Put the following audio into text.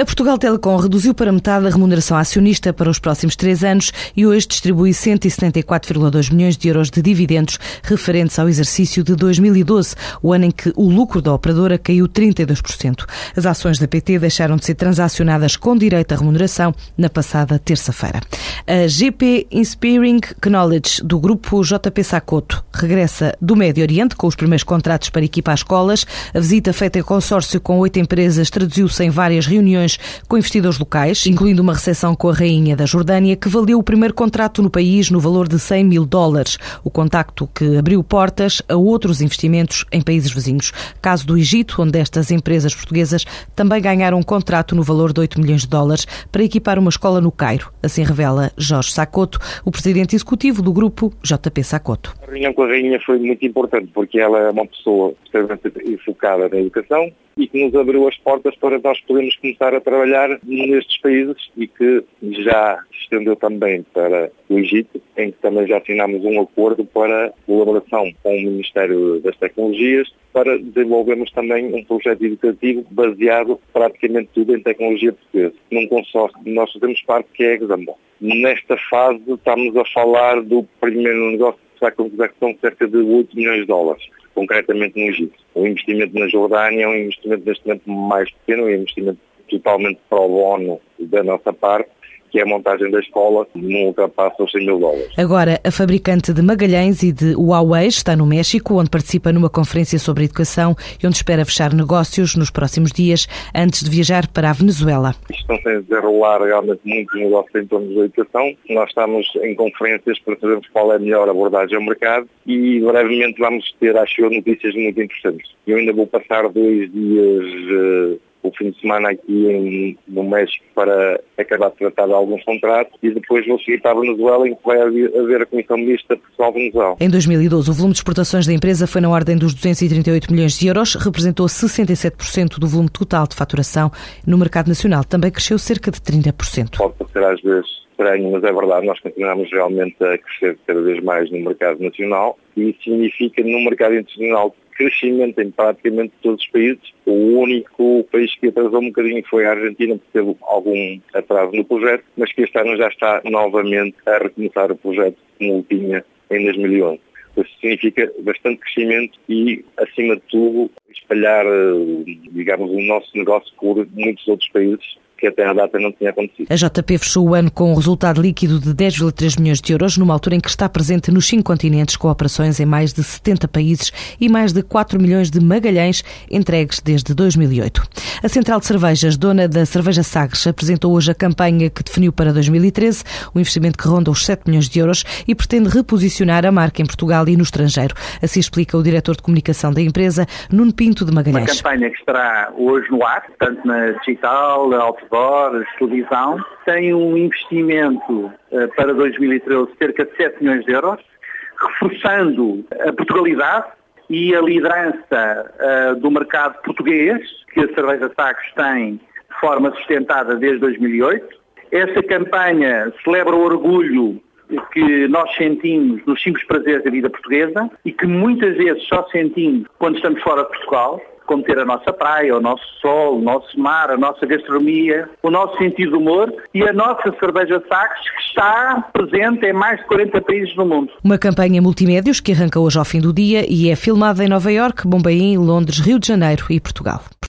A Portugal Telecom reduziu para metade a remuneração acionista para os próximos três anos e hoje distribui 174,2 milhões de euros de dividendos referentes ao exercício de 2012, o ano em que o lucro da operadora caiu 32%. As ações da PT deixaram de ser transacionadas com direito à remuneração na passada terça-feira. A GP Inspiring Knowledge do grupo JP Sacoto regressa do Médio Oriente com os primeiros contratos para equipar escolas. A visita feita em consórcio com oito empresas traduziu-se em várias reuniões reuniões com investidores locais, incluindo uma recepção com a Rainha da Jordânia, que valeu o primeiro contrato no país no valor de 100 mil dólares. O contacto que abriu portas a outros investimentos em países vizinhos. Caso do Egito, onde estas empresas portuguesas também ganharam um contrato no valor de 8 milhões de dólares para equipar uma escola no Cairo. Assim revela Jorge Sacoto, o presidente executivo do grupo JP Sacoto. A reunião com a Rainha foi muito importante porque ela é uma pessoa extremamente focada na educação e que nos abriu as portas para nós podermos começar a trabalhar nestes países e que já estendeu também para o Egito, em que também já assinámos um acordo para colaboração com o Ministério das Tecnologias para desenvolvermos também um projeto educativo baseado praticamente tudo em tecnologia portuguesa. Num consórcio nós fazemos parte que é Examon. Nesta fase estamos a falar do primeiro negócio que vai concluir são cerca de 8 milhões de dólares concretamente no Egito. O investimento na Jordânia é um investimento neste momento mais pequeno, é um investimento totalmente pro bono da nossa parte, que é a montagem da escola, não ultrapassa os 100 mil dólares. Agora, a fabricante de Magalhães e de Huawei está no México, onde participa numa conferência sobre educação e onde espera fechar negócios nos próximos dias, antes de viajar para a Venezuela. Estão-se a desenrolar realmente muitos negócios em torno da educação. Nós estamos em conferências para sabermos qual é a melhor abordagem ao mercado e brevemente vamos ter, acho eu, notícias muito interessantes. Eu ainda vou passar dois dias o fim de semana aqui em, no México para acabar de tratar de alguns contratos e depois vou seguir para a Venezuela em que vai haver a Comissão Mista Portugal-Venezuela. Em 2012, o volume de exportações da empresa foi na ordem dos 238 milhões de euros, representou 67% do volume total de faturação. No mercado nacional também cresceu cerca de 30%. Pode parecer às vezes estranho, mas é verdade, nós continuamos realmente a crescer cada vez mais no mercado nacional e isso significa no mercado internacional crescimento em praticamente todos os países. O único país que atrasou um bocadinho foi a Argentina, porque teve algum atraso no projeto, mas que este ano já está novamente a recomeçar o projeto como tinha em 2011. Isso significa bastante crescimento e, acima de tudo, espalhar, eh, digamos, o nosso negócio por muitos outros países que até à data não tinha acontecido. A JP fechou o ano com um resultado líquido de 10,3 milhões de euros, numa altura em que está presente nos cinco continentes, com operações em mais de 70 países e mais de 4 milhões de magalhães entregues desde 2008. A Central de Cervejas, dona da Cerveja Sagres, apresentou hoje a campanha que definiu para 2013, um investimento que ronda os 7 milhões de euros e pretende reposicionar a marca em Portugal e no estrangeiro. Assim explica o diretor de comunicação da empresa, Nuno Pinto de Magalhães. Uma campanha que estará hoje no ar, tanto na digital, outdoor, televisão, tem um investimento uh, para 2013 de cerca de 7 milhões de euros, reforçando a Portugalidade e a liderança uh, do mercado português, que a Cerveja Sacos tem de forma sustentada desde 2008. Esta campanha celebra o orgulho que nós sentimos nos simples prazeres da vida portuguesa e que muitas vezes só sentimos quando estamos fora de Portugal como ter a nossa praia, o nosso sol, o nosso mar, a nossa gastronomia, o nosso sentido de humor e a nossa cerveja Sacos, que está presente em mais de 40 países do mundo. Uma campanha multimédios que arranca hoje ao fim do dia e é filmada em Nova Iorque, Bombaim, Londres, Rio de Janeiro e Portugal.